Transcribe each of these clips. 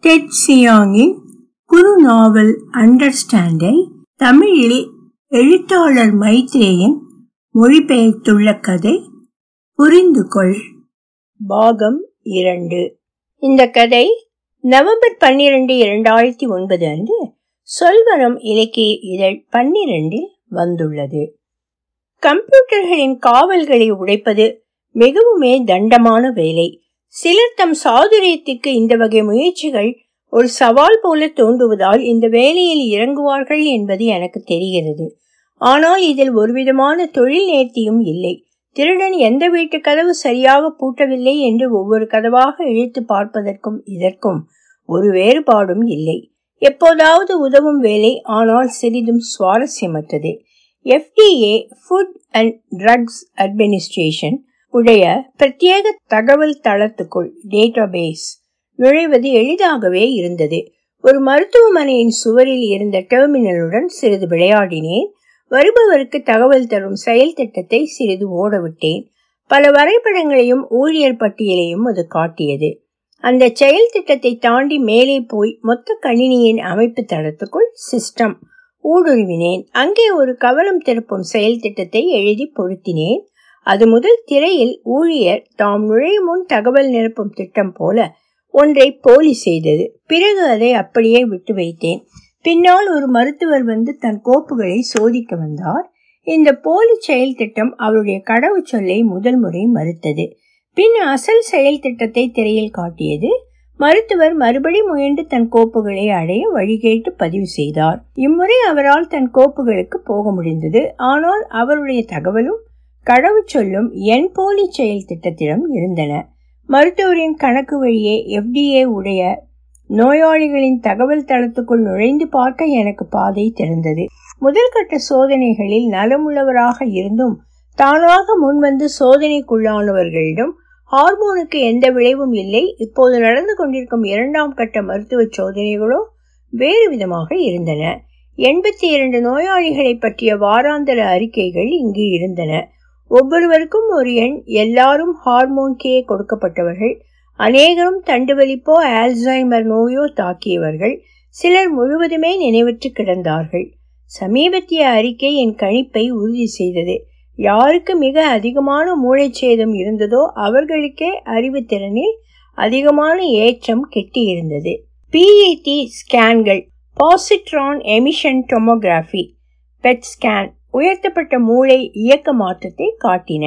Dead சியாங்கின் குரு நாவல் அண்டர்ஸ்டாண்டை தமிழில் எழுத்தாளர் மைத்ரேயன் மொழிபெயர்த்துள்ள கதை புரிந்து கொள் பாகம் இரண்டு. இந்த கதை நவம்பர் பன்னிரண்டு இரண்டாயிரத்தி ஒன்பது அன்று சொல்வனம் இலக்கிய இதழ் பன்னிரண்டில் வந்துள்ளது. கம்ப்யூட்டர்களின் காவல்களை உடைப்பது மிகவுமே தண்டமான வேலை. சிலர் தம் சாதுரியத்திற்கு இந்த வகை முயற்சிகள் ஒரு சவால் போல தோன்றுவதால் இந்த வேலையில் இறங்குவார்கள் என்பது எனக்கு தெரிகிறது. ஆனால் இதில் ஒருவிதமான தொழில் நேர்த்தியும் இல்லை. திருடன் எந்த வீட்டு கதவு சரியாக பூட்டவில்லை என்று ஒவ்வொரு கதவாக இழுத்து பார்ப்பதற்கும் இதற்கும் ஒரு வேறுபாடும் இல்லை. எப்போதாவது உதவும் வேலை ஆனால் சிறிதும் சுவாரஸ்யமற்றது. FDA food and drugs administration உடைய பிரத்யேக தகவல் தளத்துக்குள் டேட்டாபேஸ் நுழைவது எளிதாகவே இருந்தது. ஒரு மருத்துவமனையின் சுவரில் இருந்த டெர்மினலுடன் சிறிது விளையாடினேன். வருபவருக்கு தகவல் தரும் செயல் திட்டத்தை சிறிது ஓடவிட்டேன். பல வரைபடங்களையும் ஊழியர் பட்டியலையும் அது காட்டியது. அந்த செயல் திட்டத்தை தாண்டி மேலே போய் மொத்த கணினியின் அமைப்பு தளத்துக்குள் சிஸ்டம் ஊடுருவினேன். அங்கே ஒரு கவலம் திருப்பும் செயல் திட்டத்தை எழுதி பொருத்தினேன். அது முதல் திரையில் ஊழியர் தாம் நுழையும் முன் தகவல் நிரப்பும் திட்டம் போல ஒன்றை போலி செய்தது. பிறகு அதை அப்படியே விட்டு வைத்தேன். பின்னால் ஒரு மருத்துவர் வந்து தன் கோப்புகளை சோதிக்க வந்தார். இந்த போலி செயல் திட்டம் அவருடைய கடவுச்சொல்லை முதல் முறை மறுத்தது. பின் அசல் செயல் திட்டத்தை திரையில் காட்டியது. மருத்துவர் மறுபடி முயன்று தன் கோப்புகளை அடைய வழிகேட்டு பதிவு செய்தார். இம்முறை அவரால் தன் கோப்புகளுக்கு போக முடிந்தது. ஆனால் அவருடைய தகவலும் கடவுச்சொல்லும் என் போலி செயல் திட்டத்திலும் இருந்தன. மருத்துவரின் கணக்கு வழியே எஃப்டிஏ உடைய நோயாளிகளின் தகவல் தளத்துக்குள் நுழைந்து பார்க்க எனக்கு பாதை திறந்தது. முதல் கட்ட சோதனைகளில் நலமுள்ளவராக இருந்தும் தானாக முன்வந்து சோதனைக்குள்ளானவர்களிடம் ஹார்மோனுக்கு எந்த விளைவும் இல்லை. இப்போது நடந்து கொண்டிருக்கும் இரண்டாம் கட்ட மருத்துவ சோதனைகளோ வேறு விதமாக இருந்தன. எண்பத்தி இரண்டு நோயாளிகளை பற்றிய வாராந்தர அறிக்கைகள் இங்கு இருந்தன. ஒவ்வொருவருக்கும் ஒரு எண் எல்லாரும் ஹார்மோன் கே கொடுக்கப்பட்டவர்கள். அநேகரும் தண்டுவலிப்போ ஆல்சைமர் நோயோ தாக்கியவர்கள். சிலர் முழுவதுமே நினைவற்று கிடந்தார்கள். சமீபத்திய அறிக்கை என் கணிப்பை உறுதி செய்தது. யாருக்கு மிக அதிகமான மூளைச்சேதம் இருந்ததோ அவர்களுக்கே அறிவுத்திறனில் அதிகமான ஏற்றம் கெட்டியிருந்தது. PET ஸ்கேன்கள் positron emission tomography PET scan உயர்த்தப்பட்ட மூளை இயக்க மாற்றத்தை காட்டின.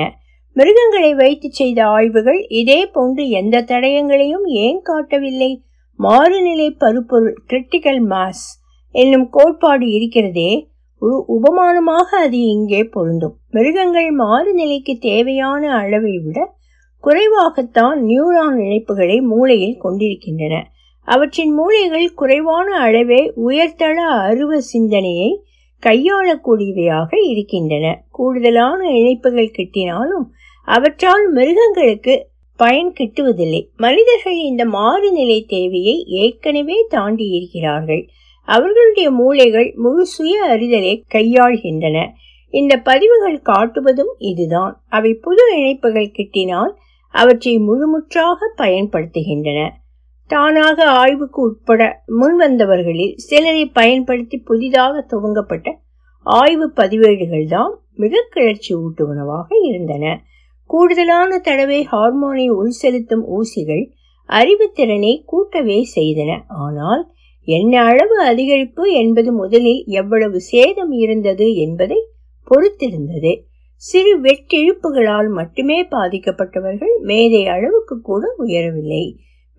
மிருகங்களை வைத்து செய்த ஆய்வுகள் இதே போன்று எந்த தடயங்களையும் ஏன் காட்டவில்லை? மாறுநிலை பருப்பொருள் கிரிட்டிக்கல் மாஸ் என்னும் கோட்பாடு இருக்கிறதே ஒரு உபமானமாக அது இங்கே பொருந்தும். மிருகங்கள் மாறுநிலைக்கு தேவையான அளவை விட குறைவாகத்தான் நியூரான் இணைப்புகளை மூளையில் கொண்டிருக்கின்றன. அவற்றின் மூளைகள் குறைவான அளவே உயர்தள அருவ சிந்தனையை கையாளக்கூடியவையாக இருக்கின்றன. கூடுதலான இணைப்புகள் கிட்டினாலும் அவற்றால் மிருகங்களுக்கு பயன் கிட்டுவதில்லை. மனிதர்கள் இந்த மாறுநிலை தேவையை ஏற்கனவே தாண்டி இருக்கிறார்கள். அவர்களுடைய மூளைகள் முழு சுய அறிதலை கையாள்கின்றன. இந்த பதிவுகள் காட்டுவதும் இதுதான். அவை புது இணைப்புகள் கிட்டினால் அவற்றை முழுமுற்றாக பயன்படுத்துகின்றன. தானாக ஆய்வுக்கு உட்பட முன்வந்தவர்களில் சிலரை பயன்படுத்தி புதிதாக துவங்கப்பட்ட ஆய்வு பதிவேடுகள் தான் மிக கிளர்ச்சி ஊட்டுவனவாக இருந்தன. கூடுதலான தடவை ஹார்மோனை உள் செலுத்தும் ஊசிகள் அறிவுத்திறனை கூட்டவே செய்தன. ஆனால் என்ன அளவு அதிகரிப்பு என்பது முதலில் எவ்வளவு சேதம் இருந்தது என்பதை பொறுத்திருந்தது. சிறு வெட்டிழுப்புகளால் மட்டுமே பாதிக்கப்பட்டவர்கள் மேதை அளவுக்கு கூட உயரவில்லை.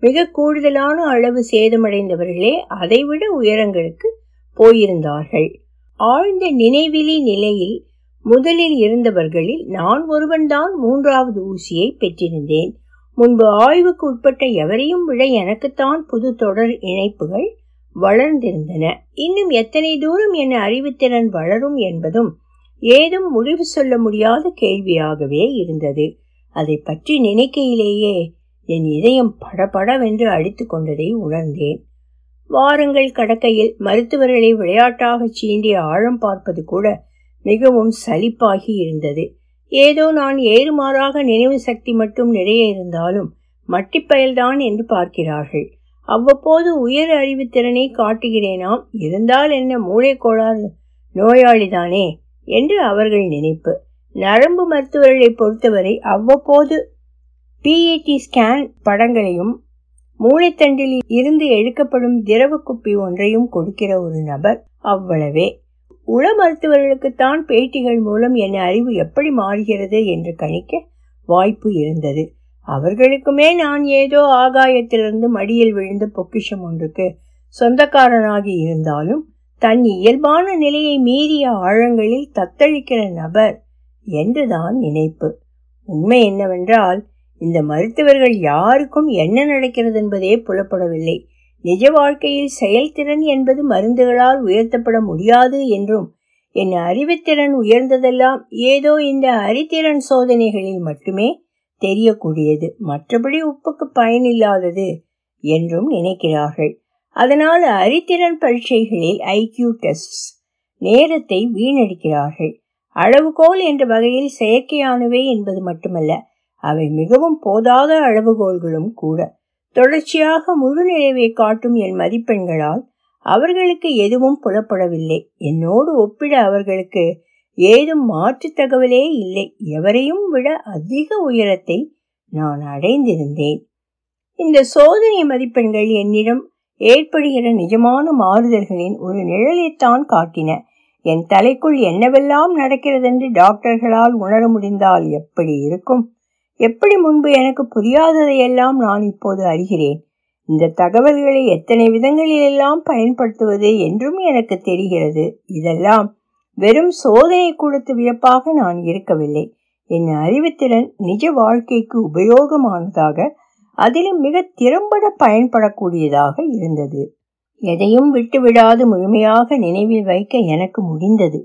மிக கூடுதலான அளவு சேதமடைந்தவர்களே அதைவிட உயரங்களுக்கு போயிருந்தார்கள். ஆழ்ந்த நினைவிலி நிலையில் முதலில் இருந்தவர்களில் நான் ஒருவன்தான் மூன்றாவது ஊசியை பெற்றிருந்தேன். முன்பு ஆய்வுக்கு உட்பட்ட எவரையும் விட எனக்குத்தான் புது தொடர் இணைப்புகள் வளர்ந்திருந்தன. இன்னும் எத்தனை தூரம் என் அறிவுத்திறன் வளரும் என்பதும் ஏதும் முடிவு சொல்ல முடியாத கேள்வியாகவே இருந்தது. அதை பற்றி நினைக்கையிலேயே என் இதயம் படபடவென்று அடித்து கொண்டதை உணர்ந்தேன். வாரங்கள் கடக்கையில் மருத்துவர்களை விளையாட்டாக சீண்டி ஆழம் பார்ப்பது கூட மிகவும் சலிப்பாகி இருந்தது. ஏதோ நான் ஏறுமாறாக நினைவு சக்தி மட்டும் நிறைய இருந்தாலும் மட்டிப்பயல்தான் என்று பார்க்கிறார்கள். அவ்வப்போது உயர் அறிவுத்திறனை காட்டுகிறேனாம். இருந்தால் என்ன மூளை கோளாறு நோயாளிதானே? என்று அவர்கள் நினைப்பு. நரம்பு மருத்துவர்களை பொறுத்தவரை அவ்வப்போது பிஏடி ஸ்கேன் படங்களையும் மூளைத்தண்டில் இருந்து எடுக்கப்படும் திரவ குப்பி ஒன்றையும் கொடுக்கிற ஒரு நபர் அவ்வளவே. உள மருத்துவர்களுக்குத்தான் பேட்டிகள் மூலம் என் அறிவு எப்படி மாறுகிறது என்று கணிக்க வாய்ப்பு இருந்தது. அவர்களுக்குமே நான் ஏதோ ஆகாயத்திலிருந்து மடியில் விழுந்த பொக்கிஷம் ஒன்றுக்கு சொந்தக்காரனாகி இருந்தாலும் தன் இயல்பான நிலையை மீறிய ஆழங்களில் தத்தளிக்கிற நபர் என்றுதான் நினைப்பு. உண்மை என்னவென்றால் இந்த மருத்துவர்கள் யாருக்கும் என்ன நடக்கிறது என்பதே புலப்படவில்லை. நிஜ வாழ்க்கையில் செயல்திறன் என்பது மருந்துகளால் உயர்த்தப்பட முடியாது என்றும் என் அறிவுத்திறன் உயர்ந்ததெல்லாம் ஏதோ இந்த அறித்திறன் சோதனைகளில் மட்டுமே தெரியக்கூடியது. மற்றபடி உப்புக்கு பயனில்லாதது என்றும் நினைக்கிறார்கள். அதனால் அறித்திறன் பரீட்சைகளில் ஐக்கியூ டெஸ்ட் நேரத்தை வீணடிக்கிறார்கள். அளவுகோல் என்ற வகையில் செயற்கையானவை என்பது மட்டுமல்ல அவை மிகவும் போதாத அளவுகோல்களும் கூட. தொடர்ச்சியாக முழு நிறைவை காட்டும் என் மதிப்பெண்களால் அவர்களுக்கு எதுவும் புலப்படவில்லை. என்னோடு ஒப்பிட அவர்களுக்கு ஏதும் மாற்று தகவலே இல்லை. எவரையும் விட அதிக உயரத்தை நான் அடைந்திருந்தேன். இந்த சோதனை மதிப்பெண்கள் என்னிடம் ஏற்படுகிற நிஜமான மாறுதல்களின் ஒரு நிழலைத்தான் காட்டின. என் தலைக்குள் என்னவெல்லாம் நடக்கிறதென்று டாக்டர்களால் உணர முடிந்தால் எப்படி இருக்கும்? எப்படி முன்பு எனக்கு புரியாததையெல்லாம் நான் இப்போது அறிகிறேன்? இந்த தகவல்களை எத்தனை விதங்களிலெல்லாம் பயன்படுத்துவது என்றும் எனக்கு தெரிகிறது. இதெல்லாம் வெறும் சோதனை கொடுத்து வியப்பாக நான் இருக்கவில்லை. என் அறிவுத்திறன் நிஜ வாழ்க்கைக்கு உபயோகமானதாக அதிலும் மிக திறம்பட பயன்படக்கூடியதாக இருந்தது. எதையும் விட்டுவிடாது முழுமையாக நினைவில் வைக்க எனக்கு முடிந்தது.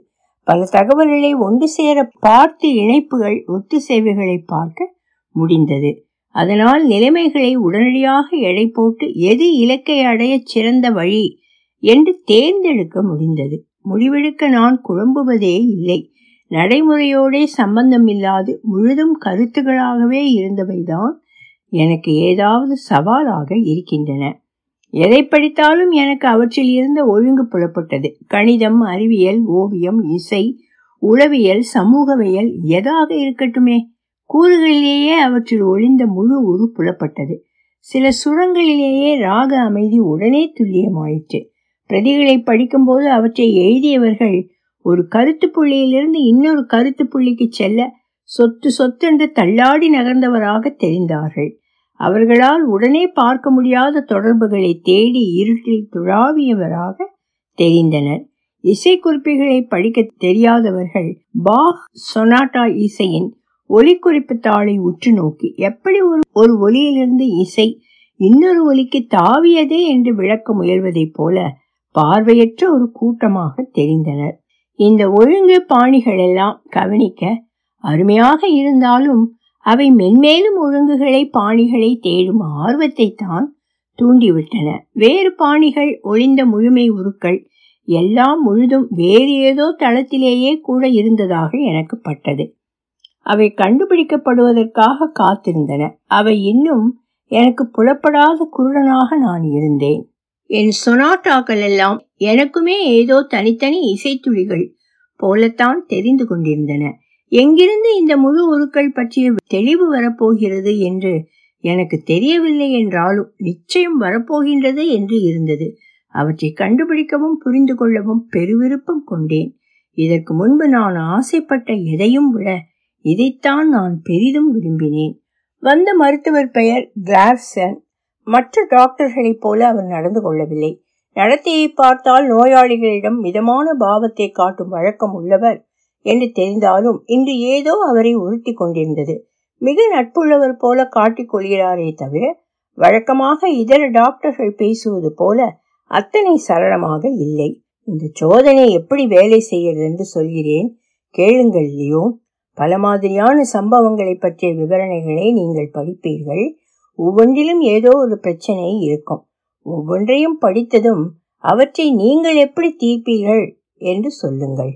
பல தகவல்களை ஒன்று சேர பார்த்து இணைப்புகள் ஒத்துசேவைகளை பார்க்க முடிந்தது. அதனால் நிலைமைகளை உடனடியாக எடை போட்டு எது இலக்கை அடைய சிறந்த வழி என்று தேர்ந்தெடுக்க முடிந்தது. முடிவெடுக்க நான் குழம்புவதே இல்லை. நடைமுறையோடே சம்பந்தமில்லாது முழுதும் கருத்துகளாகவே இருந்தவைதான் எனக்கு ஏதாவது சவாலாக இருக்கின்றன. எதை படித்தாலும் எனக்கு அவற்றில் இருந்த ஒழுங்கு புலப்பட்டது. கணிதம் அறிவியல் ஓவியம் இசை உளவியல் சமூகவியல் எதாக இருக்கட்டுமே. கூறுகளிலேயே அவற்றில் ஒளிந்த முழு உரு புலப்பட்டது. சில சுரங்களிலேயே ராக அமைதி உடனே துல்லியமாயிற்று. பிரதிகளை படிக்கும்போது அவற்றை எழுதியவர்கள் ஒரு கருத்து புள்ளியிலிருந்து இன்னொரு கருத்து புள்ளிக்கு செல்ல சொத்து சொத்தென்று தள்ளாடி நகர்ந்தவராக தெரிந்தார்கள். அவர்களால் உடனே பார்க்க முடியாத தொடர்புகளை தேடி இருட்டில் துழாவியவராக தெரிந்தனர். இசை குறிப்புகளை படிக்க தெரியாதவர்கள் பாக் சொனாட்டா இசையின் ஒலிக்குறிப்பு தாளை உற்று நோக்கி எப்படி ஒரு ஒரு ஒலியிலிருந்து இசை இன்னொரு ஒலிக்கு தாவியதே? என்று விளக்க முயல்வதைப் போல பார்வையற்ற ஒரு கூட்டமாக தெரிந்தனர். இந்த ஒழுங்கு பாணிகள் எல்லாம் கவனிக்க அருமையாக இருந்தாலும் அவை மென்மேலும் ஒழுங்குகளை பாணிகளை தேடும் ஆர்வத்தை தான் தூண்டிவிட்டன. வேறு பாணிகள் ஒளிந்த முழுமை உருக்கள் எல்லாம் முழுதும் வேறு ஏதோ தளத்திலேயே கூட இருந்ததாக எனக்கு பட்டது. அவை கண்டுபிடிக்கப்படுவதற்காக காத்திருந்தன. அவை இன்னும் எனக்கு புலப்படாத குருடனாக நான் இருந்தேன். என் சொனாட்டாக்கள் எல்லாம் எனக்குமே ஏதோ தனித்தனி இசைத்துளிகள் போலத்தான் தெரிந்து கொண்டிருந்தன. எங்கிருந்து இந்த முழு உருக்கள் பற்றிய தெளிவு வரப்போகிறது என்று எனக்கு தெரியவில்லை என்றாலும் நிச்சயம் வரப்போகின்றது என்று இருந்தது. அவற்றை கண்டுபிடிக்கவும் புரிந்து கொள்ளவும் பெருவிருப்பம் கொண்டேன். இதற்கு முன்பு நான் ஆசைப்பட்ட எதையும் விட இதைத்தான் நான் பெரிதும் விரும்பினேன். வந்த மருத்துவர் பெயர் கிராஃப்சன். மற்ற டாக்டர்களைப் போல அவர் நடந்து கொள்ளவில்லை. நடத்தையை பார்த்தால் நோயாளிகளிடம் மிதமான பாவத்தை காட்டும் வழக்கம் உள்ளவர் என்று தெரிந்தாலும் இன்று ஏதோ அவரை உறுத்தி கொண்டிருந்தது. மிக நட்புள்ளவர் போல காட்டிக் கொள்கிறாரே தவிர வழக்கமாக இதர டாக்டர்கள் பேசுவது போல அத்தனை சரளமாக இல்லை. இந்த சோதனை எப்படி வேலை செய்கிறது என்று சொல்கிறேன். கேளுங்கள் லியோன். பல மாதிரியான சம்பவங்களை பற்றிய விவரணைகளை நீங்கள் படிப்பீர்கள். ஒவ்வொன்றிலும் ஏதோ ஒரு பிரச்சனை இருக்கும். ஒவ்வொன்றையும் படித்ததும் அவற்றை நீங்கள் எப்படி தீர்ப்பீர்கள் என்று சொல்லுங்கள்.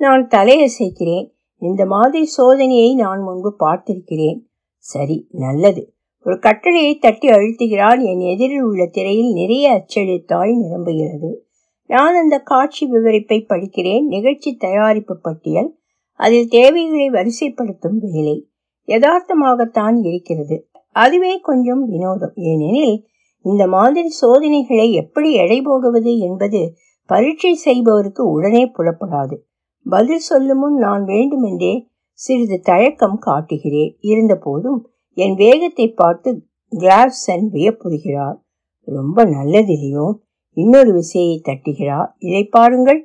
நான் தலையசைக்கிறேன். இந்த மாதிரி சோதனையை நான் முன்பு பார்த்திருக்கிறேன். சரி நல்லது. ஒரு கட்டளையை தட்டி அழுத்துகிறாள் என் எதிரில் உள்ள திரையில் நிறைய அச்சடித்தாய் நிரம்புகிறது. நான் அந்த காட்சி விவரிப்பை படிக்கிறேன். நிகழ்ச்சி தயாரிப்பு பட்டியல் அதில் தேவைகளை வரிசைப்படுத்தும் வேலை யதார்த்தமாகத்தான் இருக்கிறது. அதுவே கொஞ்சம் வினோதம். ஏனெனில் இந்த மாதிரி சோதனைகளை எப்படி எடை போகுவது என்பது பரீட்சை செய்பவருக்கு உடனே புலப்படாது. பதில் சொல்லும் முன் நான் வேண்டுமென்றே சிறிது தயக்கம் காட்டுகிறேன். இருந்த போதும் என் வேகத்தை பார்த்து கிளாப்சன் வியப்புறுகிறார். ரொம்ப நல்லதில்லையோ இன்னொரு விசையை தட்டுகிறார். இதை பாருங்கள்.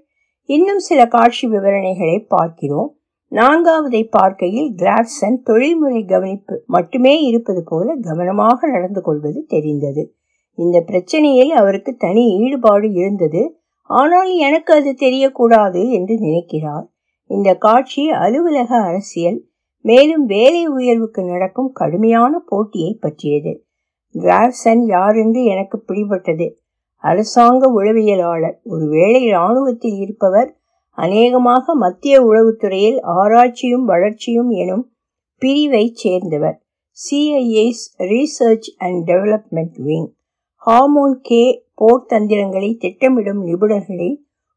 இன்னும் சில காட்சி விவரணைகளை பார்க்கிறோம். நான்காவதை பார்க்கையில் கிளாட்சன் தொழில்முறை கவனிப்பு மட்டுமே இருப்பது போல கவனமாக நடந்து கொள்வது தெரிந்தது. இந்த பிரச்சனையில் அவருக்கு தனி ஈடுபாடு இருந்தது. ஆனால் எனக்கு அது தெரியக்கூடாது என்று நினைக்கிறார். இந்த காட்சி அலுவலக அரசியல் மேலும் வேலை உயர்வுக்கு நடக்கும் கடுமையான போட்டியை பற்றியது. கிராஃப்சன் யார் என்று எனக்கு பிடிபட்டது. அரசாங்க உளவியலாளர் ஒருவேளை இராணுவத்தில் இருப்பவர் அநேகமாக மத்திய உளவுத்துறையில் ஆராய்ச்சியும் வளர்ச்சியும் எனும் பிரிவை சேர்ந்தவர். CIA's research and development wing hormone கே போர் தந்திரங்களை திட்டமிடும் நிபுணர்களை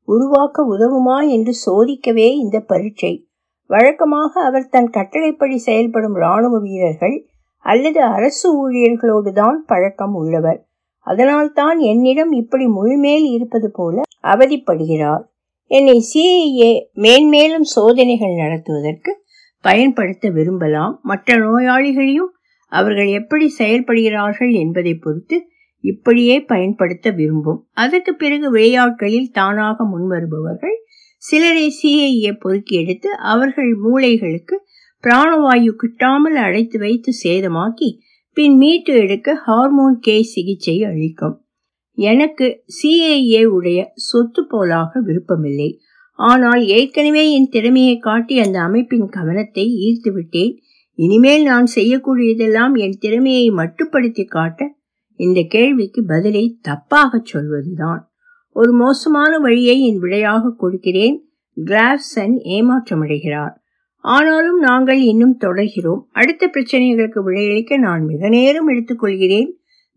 உருவாக்க உதவுமா என்று சோதிக்கவே இந்த பரீட்சை. வழக்கமாக அவர் தன் கட்டளைப்படி செயல்படும் இராணுவ வீரர்கள் அல்லது அரசு ஊழியர்களோடு தான் பழக்கம் உள்ளவர். அதனால்தான் என்னிடம் இப்படி முழுமேல் இருப்பது போல அவதிப்படுகிறார். என்னை சிஐஏ மேன்மேலும் சோதனைகள் நடத்துவதற்கு பயன்படுத்த விரும்பலாம். மற்ற நோயாளிகளையும் அவர்கள் எப்படி செயல்படுகிறார்கள் என்பதை பொறுத்து இப்படியே பயன்படுத்த விரும்பும். அதற்கு பிறகு விளையாட்களில் தானாக முன்வருபவர்கள் சிலரை சிஐஏ பொறுக்கி எடுத்து அவர்கள் மூளைகளுக்கு பிராணவாயு கிட்டாமல் அடைத்து வைத்து சேதமாக்கி பின் மீட்டு எடுக்க ஹார்மோன் கே சிகிச்சை அளிக்கும். எனக்கு சிஏஏ உடைய சொத்து போலாக விருப்பமில்லை. ஆனால் ஏற்கனவே என் திறமையை காட்டி அந்த அமைப்பின் கவனத்தை ஈர்த்துவிட்டேன் இனிமேல் நான் செய்யக்கூடியதெல்லாம் என் திறமையை மட்டுப்படுத்தி காட்ட இந்த கேள்விக்கு பதிலை தப்பாக சொல்வதுதான். ஒரு மோசமான வழியை என் விடையாக கொடுக்கிறேன். கிளாப்சன் ஏமாற்றமடைகிறார். ஆனாலும் நாங்கள் இன்னும் தொடர்கிறோம். அடுத்த பிரச்சனைகளுக்கு விடையளிக்க நான் மிக நேரம் எடுத்துக்கொள்கிறேன்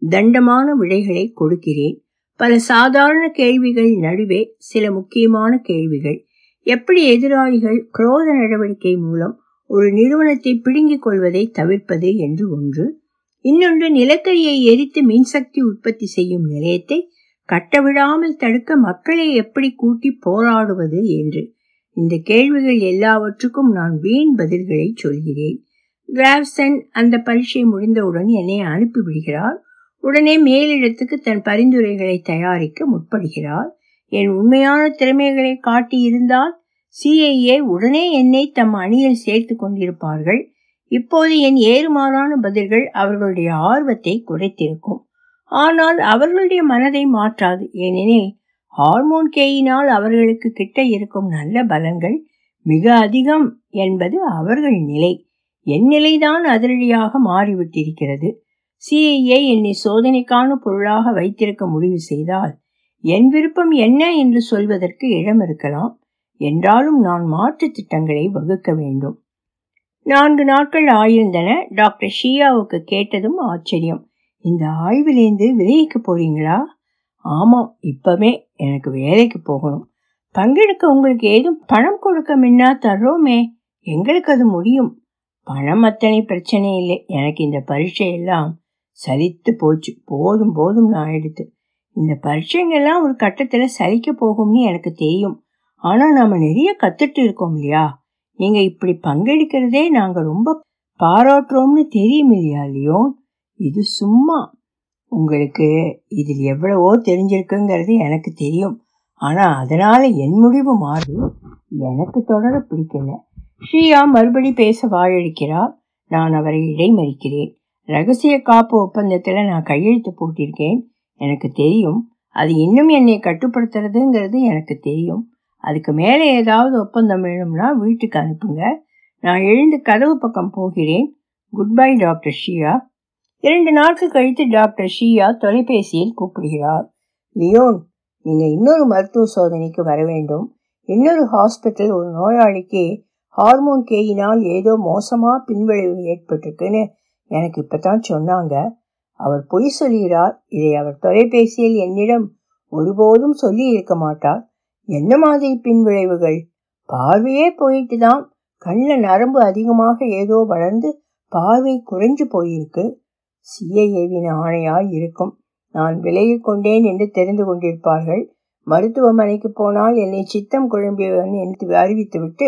தண்டமான விடைகளை கொடுக்கிறேன். பல சாதாரண கேள்விகள் நடுவே சில முக்கியமான கேள்விகள். எப்படி எதிராளிகள் குரோத நடவடிக்கை மூலம் ஒரு நிறுவனத்தை பிடுங்கிக் கொள்வதை தவிர்ப்பது என்று ஒன்று. இன்னொன்று நிலக்கரியை எரித்து மின்சக்தி உற்பத்தி செய்யும் நிலையத்தை கட்டவிடாமல் தடுக்க மக்களை எப்படி கூட்டி போராடுவது என்று. இந்த கேள்விகள் எல்லாவற்றுக்கும் நான் வீண் பதில்களை சொல்கிறேன். கிராவ்சன் அந்த பரீட்சை முடிந்தவுடன் என்னை அனுப்பிவிடுகிறார். உடனே மேலிடத்துக்கு தன் பரிந்துரைகளை தயாரிக்க முற்படுகிறார் என் உண்மையான திறமைகளை காட்டியிருந்தால் சிஐஏ உடனே என்னை தம் அணியில் சேர்த்து கொண்டிருப்பார்கள். இப்போது என் ஏறுமாறான பதில்கள் அவர்களுடைய ஆர்வத்தை குறைத்திருக்கும். ஆனால் அவர்களுடைய மனதை மாற்றாது. ஏனெனில் ஹார்மோன் கேயினால் அவர்களுக்கு கிட்ட இருக்கும் நல்ல பலன்கள் மிக அதிகம் என்பது அவர்கள் நிலை. என் நிலைதான் அதிரடியாக மாறிவிட்டிருக்கிறது. சிஐஏ என்னை சோதனைக்கான பொருளாக வைத்திருக்க முடிவு செய்தால் என் விருப்பம் என்ன என்று சொல்வதற்கு இடம் இருக்கலாம். என்றாலும் நான் மாற்று திட்டங்களை வகுக்க வேண்டும். நான்கு நாட்கள் ஆயிருந்தன. டாக்டர் ஷியாவுக்கு கேட்டதும் ஆச்சரியம். இந்த ஆய்விலேந்து விலைக்கு போறீங்களா? ஆமாம் இப்பவே எனக்கு வேலைக்கு போகணும். பங்கெடுக்க உங்களுக்கு ஏதும் பணம் கொடுக்க முன்னா தர்றோமே. எங்களுக்கு அது முடியும். பணம் அத்தனை பிரச்சனை இல்லை. எனக்கு இந்த பரீட்சை எல்லாம் சலித்து போச்சு. போதும் போதும் நான் எடுத்து. இந்த பரீட்சைங்கெல்லாம் ஒரு கட்டத்தில் சலிக்க போகும்னு எனக்கு தெரியும். ஆனால் நாம் நிறைய கற்றுட்டு இருக்கோம் இல்லையா? நீங்கள் இப்படி பங்கெடுக்கிறதே நாங்கள் ரொம்ப பாராட்டுறோம்னு தெரியும் இல்லையா இல்லையோ இது சும்மா. உங்களுக்கு இதில் எவ்வளவோ தெரிஞ்சிருக்குங்கிறது எனக்கு தெரியும். ஆனால் அதனால் என் முடிவு மாறி எனக்கு தொடர பிடிக்கல. ஸ்ரீயா மறுபடி பேச வாழழிக்கிறார் நான் அவரை இடைமறிக்கிறேன். ரகசிய காப்பு ஒப்பந்தத்தில் நான் கையெழுத்து போட்டிருக்கேன். எனக்கு தெரியும். அது இன்னும் என்னை கட்டுப்படுத்துறதுங்கிறது எனக்கு தெரியும். அதுக்கு மேலே ஏதாவது ஒப்பந்தம் வேணும்னா வீட்டுக்கு அனுப்புங்க. நான் எழுந்து கதவு பக்கம் போகிறேன். குட் பை டாக்டர் ஷியா இரண்டு நாட்கள் கழித்து டாக்டர் ஷியா தொலைபேசியில் கூப்பிடுகிறார். லியோன் நீங்கள் இன்னொரு மருத்துவ சோதனைக்கு வர வேண்டும். இன்னொரு ஹாஸ்பிட்டல் ஒரு நோயாளிக்கு ஹார்மோன் கேயினால் ஏதோ மோசமாக பின்விளைவு ஏற்பட்டிருக்குன்னு எனக்கு இப்பதான் சொன்னாங்க. அவர் பொய் சொல்கிறார் இதை அவர் தொலைபேசியில் என்னிடம் ஒருபோதும் சொல்லி இருக்க மாட்டார். என்ன மாதிரி பின்விளைவுகள்? பார்வையே போயிட்டு தான் கண்ணில் நரம்பு அதிகமாக ஏதோ வளர்ந்து பார்வை குறைஞ்சு போயிருக்கு. சிஐஏவின் ஆணையாய் இருக்கும். நான் விலகிக் கொண்டேன் என்று தெரிந்து கொண்டிருப்பார்கள். மருத்துவமனைக்கு போனால் என்னை சித்தம் குழம்பியவன் என்று அறிவித்துவிட்டு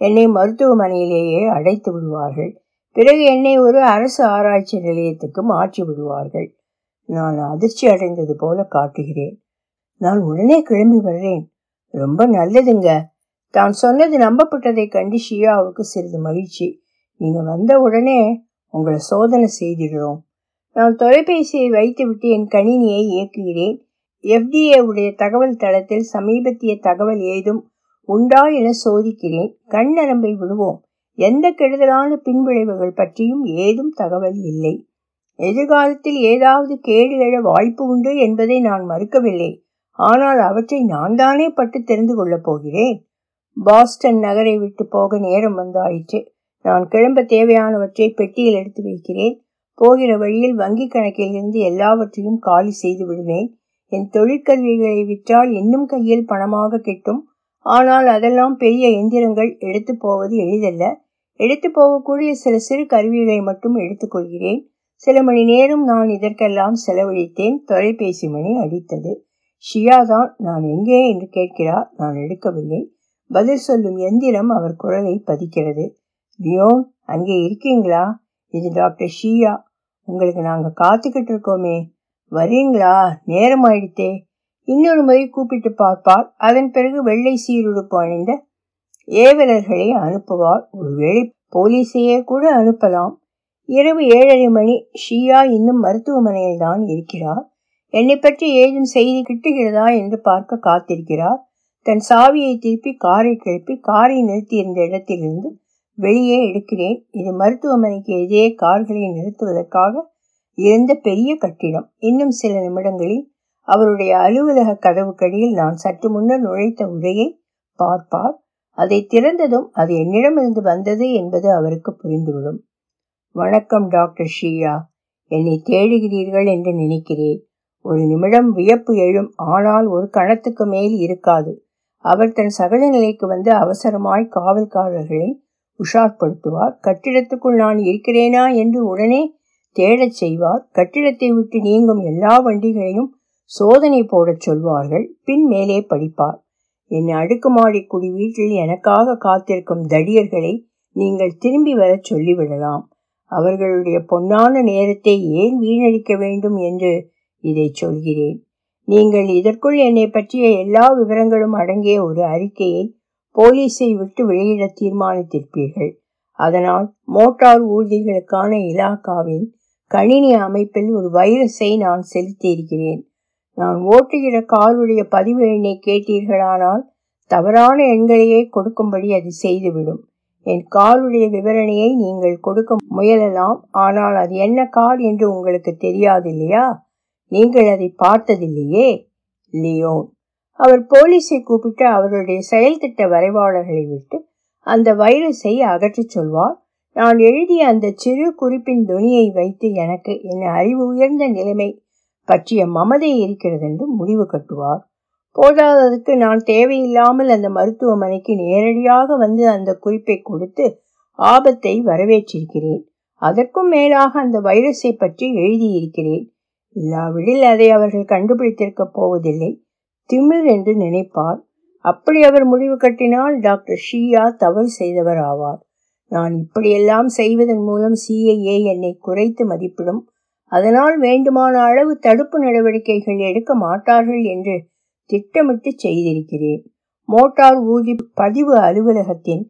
என்னை மருத்துவமனையிலேயே அடைத்து விடுவார்கள். பிறகு என்னை ஒரு அரசு ஆராய்ச்சி நிலையத்துக்கு மாற்றி விடுவார்கள். நான் அதிர்ச்சி அடைந்தது போல காட்டுகிறேன். நான் உடனே கிளம்பி வர்றேன். ரொம்ப நல்லதுங்க. தான் சொன்னது நம்பப்பட்டதை கண்டு ஷியாவுக்கு சிறிது மகிழ்ச்சி. நீங்க வந்த உடனே உங்களை சோதனை செய்திடுறோம். நான் தொலைபேசியை வைத்துவிட்டு என் கணினியை இயக்குகிறேன். எஃப்டிஏ உடைய தகவல் தளத்தில் சமீபத்திய தகவல் ஏதும் உண்டா என சோதிக்கிறேன். கண் நரம்பை விடுவோம். எந்த கெடுதலான பின்விளைவுகள் பற்றியும் ஏதும் தகவல் இல்லை. எதிர்காலத்தில் ஏதாவது கேடு எழ வாய்ப்பு உண்டு என்பதை நான் மறுக்கவில்லை. ஆனால் அவற்றை நான் தானே பட்டு தெரிந்து கொள்ளப் போகிறேன். பாஸ்டன் நகரை விட்டு போக நேரம் வந்தாயிற்று. நான் கிளம்ப தேவையானவற்றை பெட்டியில் எடுத்து வைக்கிறேன். போகிற வழியில் வங்கி கணக்கில் இருந்து எல்லாவற்றையும் காலி செய்து விடுவேன். என் தொழிற்கல்விகளை விற்றால் இன்னும் கையில் பணமாக கிட்டும். ஆனால் அதெல்லாம் பெரிய எந்திரங்கள் எடுத்து போவது எளிதல்ல. எடுத்து போகக்கூடிய சில சிறு கருவிகளை மட்டும் எடுத்துக்கொள்கிறேன் சில மணி நேரம் நான் இதற்கெல்லாம் செலவழித்தேன். தொலைபேசி மணி அடித்தது. ஷியா தான் நான் எங்கே? என்று கேட்கிறார். நான் எடுக்கவில்லை. பதில் சொல்லும் எந்திரம் அவர் குரலை பதிக்கிறது. லியோன் அங்கே இருக்கீங்களா? இது டாக்டர் ஷியா. உங்களுக்கு நாங்கள் காத்துக்கிட்டு இருக்கோமே. வரீங்களா? நேரம் ஆயிடுத்தே. இன்னொரு முறை கூப்பிட்டு பார்ப்பார். அதன் பிறகு வெள்ளை சீருடுப்பு அணிந்த ஏவலர்களை அனுப்புவார். ஒருவேளை போலீஸையே கூட அனுப்பலாம். இரவு ஏழரை மணி ஷியா இன்னும் மருத்துவமனையில் தான் இருக்கிறார். என்னை பற்றி ஏதும் செய்தி கிட்டுகிறதா என்று பார்க்க காத்திருக்கிறார். தன் சாவியை திருப்பி காரை கிளப்பி காரை நிறுத்தியிருந்த இடத்திலிருந்து வெளியே எடுக்கிறேன். இது மருத்துவமனைக்கு எதிரே கார்களை நிறுத்துவதற்காக இருந்த பெரிய கட்டிடம். இன்னும் சில நிமிடங்களில் அவருடைய அலுவலக கதவுக்கடியில் நான் சற்று முன்னர் நுழைத்த உரையை பார்ப்பார். அதை திறந்ததும் அது என்னிடமிருந்து வந்தது என்பது அவருக்கு புரிந்துவிடும். வணக்கம் டாக்டர் ஷியா. என்னை தேடுகிறீர்கள் என்று நினைக்கிறேன். ஒரு நிமிடம் வியப்பு எழும் ஆனால் ஒரு கணத்துக்கு மேல் இருக்காது. அவர் தன் சகஜ நிலைக்கு வந்து அவசரமாய் காவல்காரர்களை உஷார்படுத்துவார். கட்டிடத்துக்குள் நான் இருக்கிறேனா என்று உடனே தேடச் செய்வார். கட்டிடத்தை விட்டு நீங்கும் எல்லா வண்டிகளையும் சோதனை போடச் சொல்வார்கள் பின் மேலே படிப்பார். என் அடுக்குமாடி குடி வீட்டில் எனக்காக காத்திருக்கும் தடியர்களை நீங்கள் திரும்பி வரச் சொல்லிவிடலாம். அவர்களுடைய பொன்னான நேரத்தை ஏன் வீணடிக்க வேண்டும் என்று இதை சொல்கிறேன். நீங்கள் இதற்குள் என்னை பற்றிய எல்லா விவரங்களும் அடங்கிய ஒரு அறிக்கையை போலீஸை விட்டு வெளியிட தீர்மானித்திருப்பீர்கள். அதனால் மோட்டார் ஊர்திகளுக்கான இலாக்காவின் கணினி அமைப்பில் ஒரு வைரஸை நான் செலுத்தியிருக்கிறேன். நான் ஓட்டுகிற காருடைய பதிவு எண்ணை கேட்டீர்களானால் தவறான எண்களையே கொடுக்கும்படி அது செய்துவிடும். என் காருடைய விவரணையை நீங்கள் கொடுக்க முயலலாம் ஆனால் அது என்ன கார் என்று உங்களுக்கு தெரியாது இல்லையா நீங்கள் அதை பார்த்ததில்லையே? லியோன். அவர் போலீஸை கூப்பிட்டு அவருடைய செயல் திட்ட வரைவாளர்களை விட்டு அந்த வைரஸை அகற்றச் சொல்வார். நான் எழுதிய அந்த சிறு குறிப்பின் துணியை வைத்து எனக்கு என் அறிவு உயர்ந்த நிலைமை பற்றிய மமதை இருக்கிறது என்று முடிவு கட்டுவார். போதாததுக்கு நான் தேவையில்லாமல் அந்த மருத்துவமனைக்கு நேரடியாக வந்து அந்த குறிப்பை கொடுத்து ஆபத்தை வரவேற்றிருக்கிறேன். அதற்கும் மேலாக அந்த வைரஸை பற்றி எழுதியிருக்கிறேன். இல்லாவிடில் அதை அவர்கள் கண்டுபிடித்திருக்க போவதில்லை. திமிர் என்று நினைப்பார். அப்படி அவர் முடிவு கட்டினால் டாக்டர் ஷியா தவறு செய்தவர் ஆவார். நான் இப்படியெல்லாம் செய்வதன் மூலம் சிஐஏ என்னை குறைத்து மதிப்பிடும் அதனால் வேண்டுமான அளவு தடுப்பு நடவடிக்கைகள் எடுக்க மாட்டார்கள் என்று திட்டமிட்டு செய்திருக்கிறேன். மோட்டார் ஊர்தி பதிவு அலுவலகத்தின்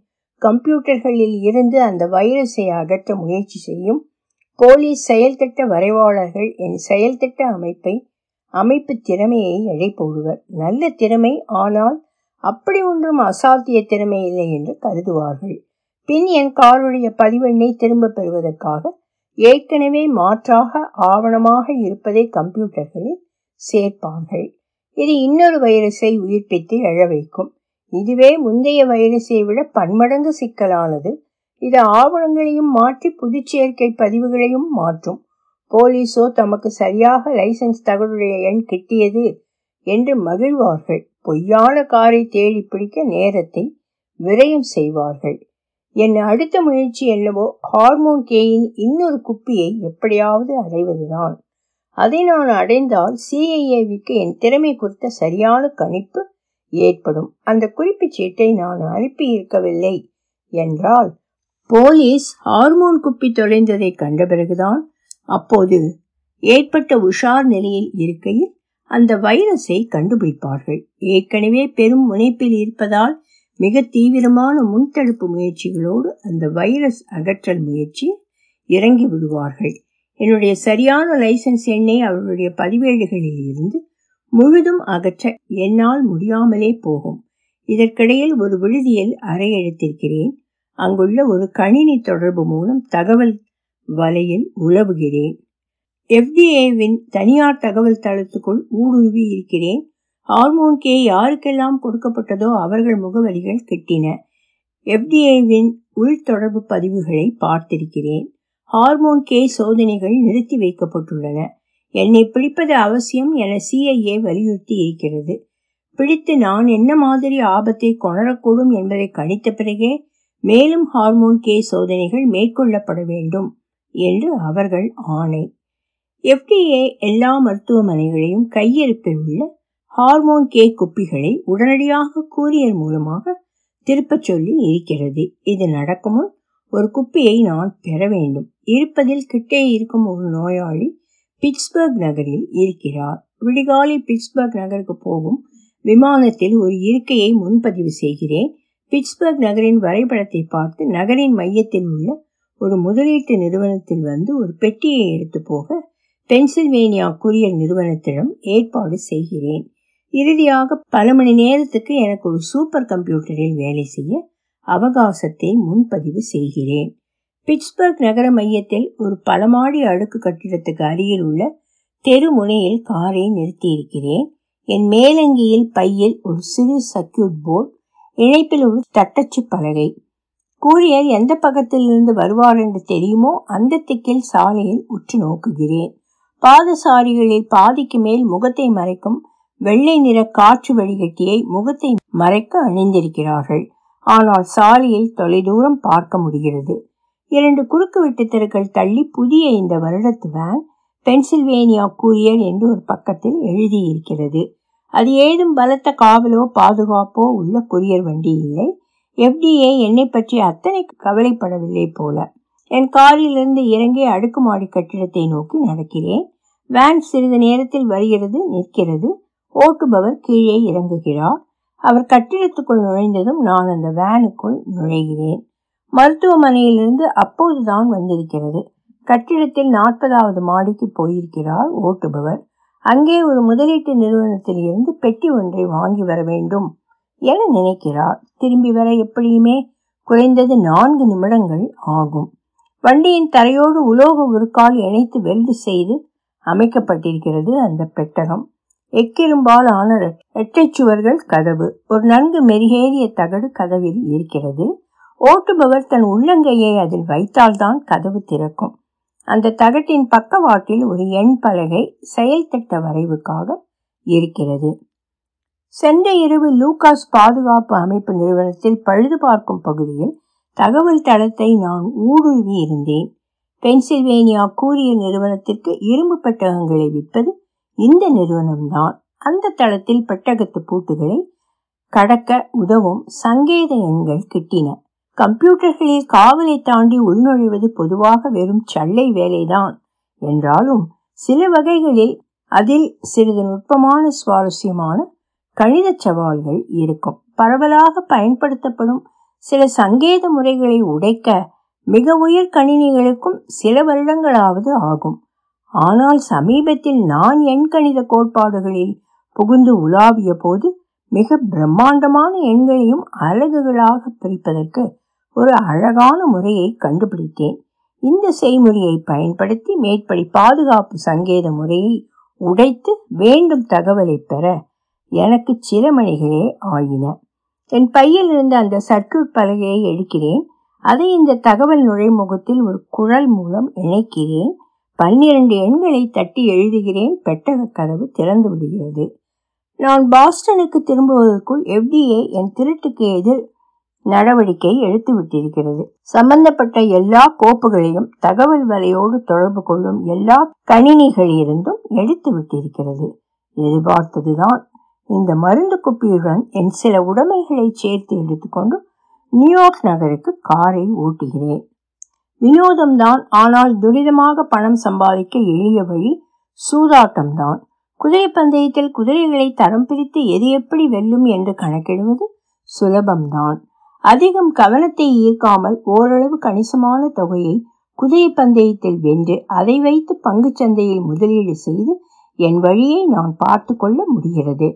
கம்ப்யூட்டர்களில் இருந்து அந்த வைரஸை அகற்ற முயற்சி செய்யும் போலீஸ் செயல்திட்ட வரைவாளர்கள் என் செயல்திட்ட அமைப்பை அமைப்பு திறமையை எடை போடுவர் நல்ல திறமை ஆனால் அப்படி ஒன்றும் அசாத்திய திறமை இல்லை என்று கருதுவார்கள். பின் என் காருடைய பதிவெண்ணை திரும்ப பெறுவதற்காக ஏற்கனவே மாற்றாக ஆவணமாக இருப்பதை கம்ப்யூட்டர்களில் சேர்ப்பார்கள். இது இன்னொரு வைரஸை உயிர்ப்பித்து எழ வைக்கும். இதுவே முந்தைய வைரஸை விட பன்மடங்கு சிக்கலானது. இது ஆவணங்களையும் மாற்றி புதுச்சேர்க்கை பதிவுகளையும் மாற்றும். போலீஸோ தமக்கு சரியாக லைசன்ஸ் தகவலுடைய எண் கிட்டியது என்று மகிழ்வார்கள். பொய்யான காரை தேடி பிடிக்க நேரத்தை விரயம் செய்வார்கள். என் அடுத்த முயற்சி என்னவோ ஹார்மோன் கேயின் இன்னொரு குப்பியை எப்படியாவது அடைவதுதான். அதை நான் அடைந்தால் சிஐஏவிக்கு என் திறமை குறித்த சரியான கணிப்பு ஏற்படும். அந்த குறிப்புச் சீட்டை நான் அனுப்பி இருக்கவில்லை என்றால் போலீஸ் ஹார்மோன் குப்பி தொலைந்ததை கண்ட பிறகுதான் அப்போது ஏற்பட்ட உஷார் நிலையில் இருக்கையில் அந்த வைரஸை கண்டுபிடிப்பார்கள். ஏற்கனவே பெரும் முனைப்பில் இருப்பதால் மிக தீவிரமான முன்தடுப்பு முயற்சிகளோடு அந்த வைரஸ் அகற்றல் முயற்சி இறங்கி விடுவார்கள். என்னுடைய சரியான லைசன்ஸ் எண்ணை அவர்களுடைய பதிவேடுகளில் இருந்து முழுதும் அகற்ற என்னால் முடியாமலே போகும். இதற்கிடையில் ஒரு விடுதியில் அறை எடுத்திருக்கிறேன். அங்குள்ள ஒரு கணினி தொடர்பு மூலம் தகவல் வலையில் உழவுகிறேன் எஃப்டிஏவின் தனியார் தகவல் தளத்துக்குள் ஊடுருவி இருக்கிறேன். ஹார்மோன் கே யாருக்கெல்லாம் கொடுக்கப்பட்டதோ அவர்கள் முகவரிகள் கிட்டின. எஃப்டிஏவின் உள்தொடர்பு பதிவுகளை பார்த்திருக்கிறேன். ஹார்மோன் கே சோதனைகள் நிறுத்தி வைக்கப்பட்டுள்ளன. என்னை பிடிப்பது அவசியம் என சிஐஏ வலியுறுத்தி இருக்கிறது. பிடித்து நான் என்ன மாதிரி ஆபத்தை கொணரக்கூடும் என்பதை கணித்த பிறகே மேலும் ஹார்மோன் கே சோதனைகள் மேற்கொள்ளப்பட வேண்டும் என்று அவர்கள் ஆணை. எஃப்டிஏ எல்லா மருத்துவமனைகளையும் கையிருப்பில் உள்ள ஹார்மோன் கே குப்பிகளை உடனடியாக கூரியர் மூலமாக திருப்பச் சொல்லி இருக்கிறது. இது நடக்கும் ஒரு குப்பியை நான் பெற வேண்டும். இருப்பதில் கிட்டே இருக்கும் ஒரு நோயாளி பிட்ஸ்பர்க் நகரில் இருக்கிறார். விடிகாலை பிட்ஸ்பர்க் நகருக்கு போகும் விமானத்தில் ஒரு இருக்கையை முன்பதிவு செய்கிறேன். பிட்ஸ்பர்க் நகரின் வரைபடத்தை பார்த்து நகரின் மையத்தில் உள்ள ஒரு முதலீட்டு நிறுவனத்தில் வந்து ஒரு பெட்டியை எடுத்து போக பென்சில்வேனியா கூரியர் நிறுவனத்திடம் ஏற்பாடு செய்கிறேன். இறுதியாக பல மணி நேரத்துக்கு எனக்கு ஒரு சூப்பர் கம்ப்யூட்டரில் வேலை செய்ய அவகாசத்தை முன்பதிவு செய்கிறேன். பிட்ஸ்பர்க் நகர மையத்தில் ஒரு பலமாடி அடுக்கு கட்டிடத்துக்கு அருகில் உள்ள தெரு முனையில் காரை நிறுத்தியிருக்கிறேன். என் மேலங்கியில் பையில் ஒரு சிறு சர்க்கியூட் போர்டு இணைப்பில் ஒரு தட்டச்சு பலகை. கூரியர் எந்த பக்கத்திலிருந்து வருவார் என்று தெரியுமோ அந்த திக்கில் சாலையில் உற்று நோக்குகிறேன். பாதசாரிகளில் பாதிக்கு மேல் முகத்தை மறைக்கும் வெள்ளை நிற காற்று வடிகட்டியை முகத்தை மறைக்க அணிந்திருக்கிறார்கள். ஆனால் சாலையில் தொலைதூரம் பார்க்க முடிகிறது. இரண்டு குறுக்கு வெட்டு தெருக்கள் தள்ளி புதிய இந்த வருடத்து வேன் பென்சில்வேனியா கூரியர் என்று ஒரு பக்கத்தில் எழுதியிருக்கிறது. அது ஏதும் பலத்த காவலோ பாதுகாப்போ உள்ள கொரியர் வண்டி இல்லை. எஃப்டிஏ என்னை பற்றி அத்தனை கவலைப்படவில்லை போல. என் காரிலிருந்து இறங்கி அடுக்குமாடி கட்டிடத்தை நோக்கி நடக்கிறேன். வேன் சிறிது நேரத்தில் வருகிறது நிற்கிறது. ஓட்டுபவர் கீழே இறங்குகிறார். அவர் கட்டிடத்துக்குள் நுழைந்ததும் நான் அந்த வேனுக்குள் நுழைகிறேன். மருத்துவமனையிலிருந்து அப்போதுதான் வந்திருக்கிறது. கட்டிடத்தில் நாற்பதாவது மாடிக்கு போயிருக்கிறார் ஓட்டுபவர். அங்கே ஒரு முதலீட்டு நிறுவனத்தில் இருந்து பெட்டி ஒன்றை வாங்கி வர வேண்டும் என நினைக்கிறார். திரும்பி வர எப்படியுமே குறைந்தது நான்கு நிமிடங்கள் ஆகும். வண்டியின் தரையோடு உலோக உருக்கால் இணைத்து வெல்டு செய்து அமைக்கப்பட்டிருக்கிறது அந்த பெட்டகம். எக்கிரும்பால் ஆன இரட்டைச்சுவர்கள் கதவு. ஒரு நன்கு மெருகேறிய தகடு கதவில் இருக்கிறது. ஓட்டுபவர் தன் உள்ளங்கையை அதில் வைத்தால்தான் கதவு திறக்கும். அந்த தகட்டின் பக்கவாட்டில் ஒரு எண் பலகை செயல்திட்ட வரைவுக்காக இருக்கிறது. சென்ற இரவு லூகாஸ் பாதுகாப்பு அமைப்பு நிறுவனத்தில் பழுது பார்க்கும் பகுதியில் தகவல் தளத்தை நான் ஊடுருவி இருந்தேன். பென்சில்வேனியா கூறிய நிறுவனத்திற்கு இரும்பு பெட்டகங்களை விற்பது இந்த நிறுவனம்தான் அந்த தளத்தில் பெட்டகத்து பூட்டுகளை கடக்க உதவும் சங்கேத எண்கள் கிட்டின. கம்ப்யூட்டர்களில் காவலை தாண்டி உள்நுழைவது பொதுவாக வெறும் சல்லை வேலைதான். என்றாலும் சில வகைகளில் அதில் சிறிது நுட்பமான சுவாரஸ்யமான கணித சவால்கள் இருக்கும். பரவலாக பயன்படுத்தப்படும் சில சங்கேத முறைகளை உடைக்க மிக உயர் கணினிகளுக்கும் சில வருடங்களாவது ஆகும். ஆனால் சமீபத்தில் நான் எண்கணித கோட்பாடுகளில் புகுந்து உலாவிய போது மிக பிரம்மாண்டமான எண்களையும் அலகுகளாக பிரிப்பதற்கு ஒரு அழகான முறையை கண்டுபிடித்தேன். இந்த செய்முறையை பயன்படுத்தி மேற்படி பாதுகாப்பு சங்கேத முறையை உடைத்து வேண்டும் தகவலை பெற எனக்கு சில மணிகளே ஆயின. என் பையில் இருந்த அந்த சர்க்கியூட் பலகையை எடுக்கிறேன். அதை இந்த தகவல் நுழைமுகத்தில் ஒரு குழல் மூலம் இணைக்கிறேன். பன்னிரண்டு எண்களை தட்டி எழுதுகிறேன். பெட்டக கதவு திறந்து விடுகிறது. நான் பாஸ்டனுக்கு திரும்புவதற்குள் எஃப்டிஏ என் திருட்டுக்கு எதிர் நடவடிக்கை எடுத்து விட்டிருக்கிறது. சம்பந்தப்பட்ட எல்லா கோப்புகளையும் தகவல் வலையோடு தொடர்பு கொள்ளும் எல்லா கணினிகளிலிருந்தும் எடுத்து விட்டிருக்கிறது. எதிர்பார்த்ததுதான். இந்த மருந்து குப்பியுடன் என் சில உடைமைகளை சேர்த்து எடுத்துக்கொண்டு நியூயார்க் நகருக்கு காரை ஓட்டுகிறேன். வினோதம்தான் ஆனால் துரிதமாக பணம் சம்பாதிக்க எளிய வழி சூதாட்டம்தான். குதிரை பந்தயத்தில் குதிரைகளை தரம் பிரித்து எது எப்படி வெல்லும் என்று கணக்கிடுவது சுலபம்தான். அதிகம் கவனத்தை ஈர்க்காமல் ஓரளவு கணிசமான தொகையை குதிரை பந்தயத்தில் வென்று அதை வைத்து பங்கு சந்தையில் முதலீடு செய்து என் வழியை நான் பார்த்து கொள்ள முடிகிறது.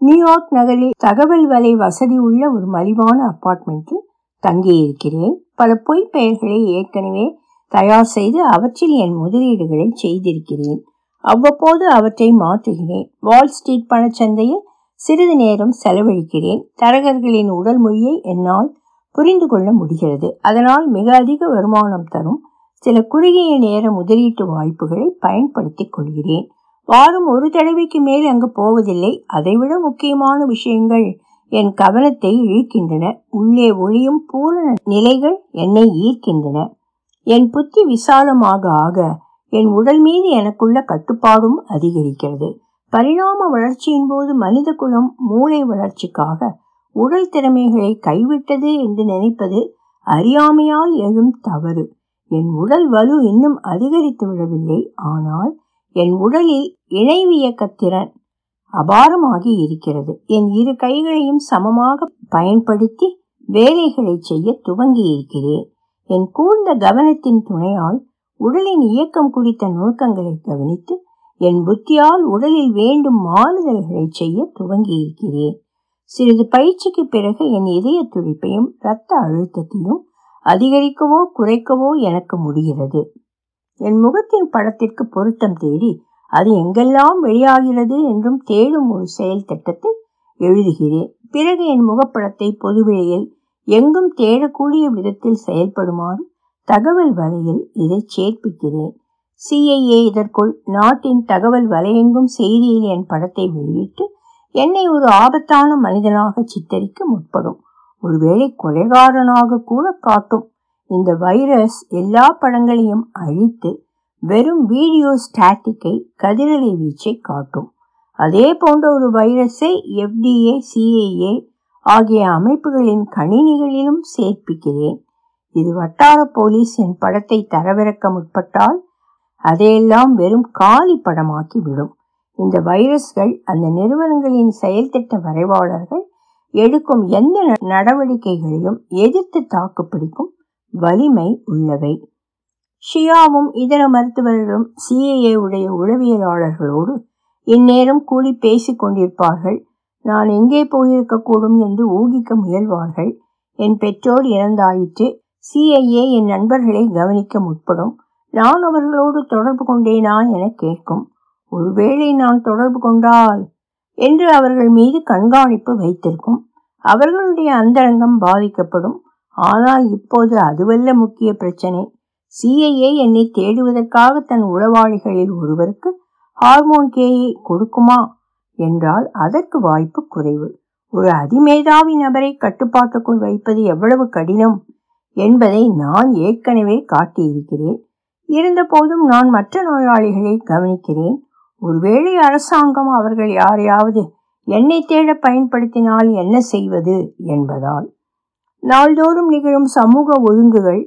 நியூயார்க் நகரில் தகவல் வலை வசதி உள்ள ஒரு மலிவான அப்பார்ட்மெண்ட்டில் தங்கியிருக்கிறேன். பல பொய் பெயர்களை ஏற்கனவே தயார் செய்து அவற்றில் என் முதலீடுகளை செய்திருக்கிறேன். அவ்வப்போது அவற்றை மாற்றுகிறேன். வால் ஸ்ட்ரீட் பணச்சந்தையில் சிறிது நேரம் செலவழிக்கிறேன். தரகர்களின் உடல் மொழியை என்னால் புரிந்து கொள்ள முடிகிறது. அதனால் மிக அதிக வருமானம் தரும் சில குறுகிய நேர முதலீட்டு வாய்ப்புகளை பயன்படுத்திக் கொள்கிறேன். வாரம் ஒரு தடவைக்கு மேல் அங்கு போவதில்லை. அதைவிட முக்கியமான விஷயங்கள் என் கவனத்தை இழுக்கின்றன. உள்ளே ஒளியும் பூரண நிலைகள் என்னை ஈர்க்கின்றன. என் புத்தி விசாலமாக ஆக என் உடல் மீது எனக்குள்ள கட்டுப்பாடும் அதிகரிக்கிறது. பரிணாம வளர்ச்சியின் போது மனித குலம் மூளை வளர்ச்சிக்காக உடல் திறமைகளை கைவிட்டது என்று நினைப்பது அறியாமையால் எழும் தவறு. என் உடல் வலு இன்னும் அதிகரித்து விடவில்லை. ஆனால் என் உடலில் இணைவியக்கத்திறன் அபாரமாகி இருக்கிறது. என் இரு கைகளையும் சமமாக பயன்படுத்தி வேலைகளை செய்ய துவங்கி இருக்கிறேன் என் கூர்ந்த கவனத்தின் துணையால் உடலின் இயக்கம் குறித்த நுணுக்கங்களை கவனித்து என் புத்தியால் உடலில் வேண்டும் மாறுதல்களை செய்ய துவங்கி இருக்கிறேன் சிறிது பயிற்சிக்கு பிறகு என் இதய துடிப்பையும் இரத்த அழுத்தத்தையும் அதிகரிக்கவோ குறைக்கவோ எனக்கு முடிகிறது. என் முகத்தின் படத்திற்கு பொருத்தம் தேடி அது எங்கெல்லாம் வெளியாகிறது என்றும் தேடும் ஒரு செயல் திட்டத்தை எழுதுகிறேன். பிறகு என் முகப்படத்தை பொதுவெளியில் எங்கும் தேடக்கூடிய விதத்தில் செயல்படுமாறு தகவல் வலையில் இதை சேர்ப்பிக்கிறேன். சிஐஏ இதற்குள் நாட்டின் தகவல் வலையெங்கும் செய்தியில் என் படத்தை வெளியிட்டு என்னை ஒரு ஆபத்தான மனிதனாக சித்தரிக்க முற்படும். ஒருவேளை கொலைகாரனாக கூட காட்டும். இந்த வைரஸ் எல்லா படங்களையும் அழித்து வெறும் வீடியோ ஸ்டாட்டிக்கை கதிரலை வீச்சை காட்டும். அதே போன்ற ஒரு வைரஸை எஃப்டிஏ சிஏஏ ஆகிய அமைப்புகளின் கணினிகளிலும் சேர்ப்பிக்கிறேன். இது வட்டார போலீஸ் என் படத்தை தரவிறக்க முற்பட்டால் அதையெல்லாம் வெறும் காலி படமாக்கி விடும் இந்த வைரஸ்கள் அந்த நிறுவனங்களின் செயல்திட்ட வரைவாளர்கள் எடுக்கும் எந்த நடவடிக்கைகளையும் எதிர்த்து தாக்குப்பிடிக்கும் வலிமை உள்ளவை. ஷியாவும் இதர மருத்துவர்களும் சிஏஏ உடைய உளவியலாளர்களோடு இந்நேரம் கூடி பேசிக் கொண்டிருப்பார்கள். நான் எங்கே போயிருக்கக்கூடும் என்று ஊகிக்க முயல்வார்கள். என் பெற்றோர் இறந்தாயிற்று. சிஐஏ என் நண்பர்களை கவனிக்க முற்படும். நான் அவர்களோடு தொடர்பு கொண்டேனா என கேட்கும். ஒருவேளை நான் தொடர்பு கொண்டால் என்று அவர்கள் மீது கண்காணிப்பு வைத்திருக்கும். அவர்களுடைய அந்தரங்கம் பாதிக்கப்படும். ஆனால் இப்போது அதுவல்ல முக்கிய பிரச்சனை. சிஐஏ என்னை தேடுவதற்காக தன் உளவாளிகளில் ஒருவருக்கு ஹார்மோன் கேயை கொடுக்குமா? என்றால் அதற்கு வாய்ப்பு குறைவு. ஒரு அதிமேதாவி நபரை கட்டுப்பாட்டுக்குள் வைப்பது எவ்வளவு கடினம் என்பதை நான் ஏற்கனவே காட்டியிருக்கிறேன். இருந்தபோதும் நான் மற்ற நோயாளிகளை கவனிக்கிறேன். ஒருவேளை அரசாங்கம் அவர்கள் யாரையாவது என்னை தேட பயன்படுத்தினால் என்ன செய்வது என்பதால். நாள்தோறும் நிகழும் சமூக ஒழுங்குகள்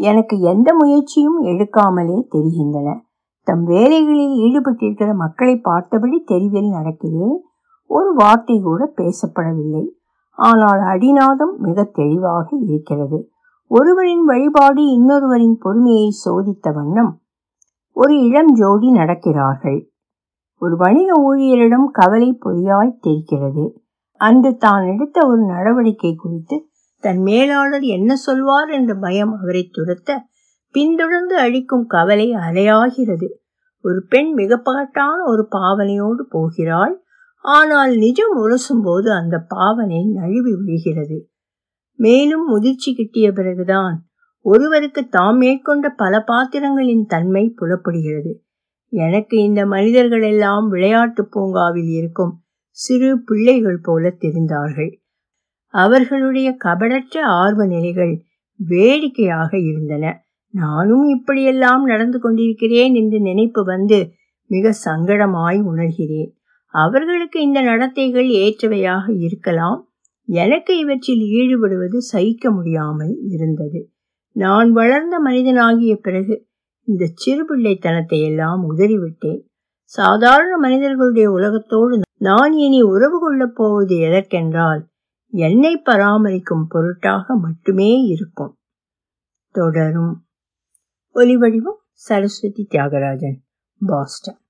எனக்கு எந்த முயற்சியும் எடுக்காமலே தெரிகின்றன. தம் வேலைகளில் ஈடுபட்டிருக்கிற மக்களை பார்த்தபடி தெருவில் நடக்கிறேன். ஒரு வார்த்தை கூட பேசப்படவில்லை. ஆனால் அடிநாதம் மிக தெளிவாக இருக்கிறது. ஒருவரின் வழிபாடு இன்னொருவரின் பொறுமையை சோதித்த வண்ணம் ஒரு இளம் ஜோடி நடக்கிறார்கள். ஒரு வணிக ஊழியரிடம் கவலை பொறியாய் தெரிகிறது. அன்று தான் எடுத்த ஒரு நடவடிக்கை குறித்து தன் மேலாளர் என்ன சொல்வார் என்ற பயம் அவரை துரத்த பின்தொடர்ந்து அழிக்கும் கவலை அலையாகிறது. ஒரு பெண் மிக பகட்டான ஒரு பாவனையோடு போகிறாள். ஆனால் நிஜம் உரசும் போது அந்த பாவனை நழுவி விழுகிறது. மேலும் முதிர்ச்சி கிட்டிய பிறகுதான் ஒருவருக்கு தாம் மேற்கொண்ட பல பாத்திரங்களின் தன்மை புலப்படுகிறது. எனக்கு இந்த மனிதர்கள் எல்லாம் விளையாட்டு பூங்காவில் இருக்கும் சிறு பிள்ளைகள் போல தெரிந்தார்கள். அவர்களுடைய கபடற்ற ஆர்வ நிலைகள் வேடிக்கையாக இருந்தன. நானும் இப்படியெல்லாம் நடந்து கொண்டிருக்கிறேன் என்று நினைப்பு வந்து மிக சங்கடமாய் உணர்கிறேன். அவர்களுக்கு இந்த நடத்தைகள் ஏற்றவையாக இருக்கலாம். எனக்கு இவற்றில் ஈடுபடுவது சகிக்க முடியாமல் இருந்தது. நான் வளர்ந்த மனிதனாகிய பிறகு இந்த சிறுபிள்ளைத்தனத்தை எல்லாம் உதறிவிட்டேன். சாதாரண மனிதர்களுடைய உலகத்தோடு நான் இனி உறவு கொள்ளப் போவது எதற்கென்றால் என்னை பராமரிக்கும் பொருட்டாக மட்டுமே இருக்கும். தொடரும். ஒலிவடிவம் சரஸ்வதி தியாகராஜன் பாஸ்டன்.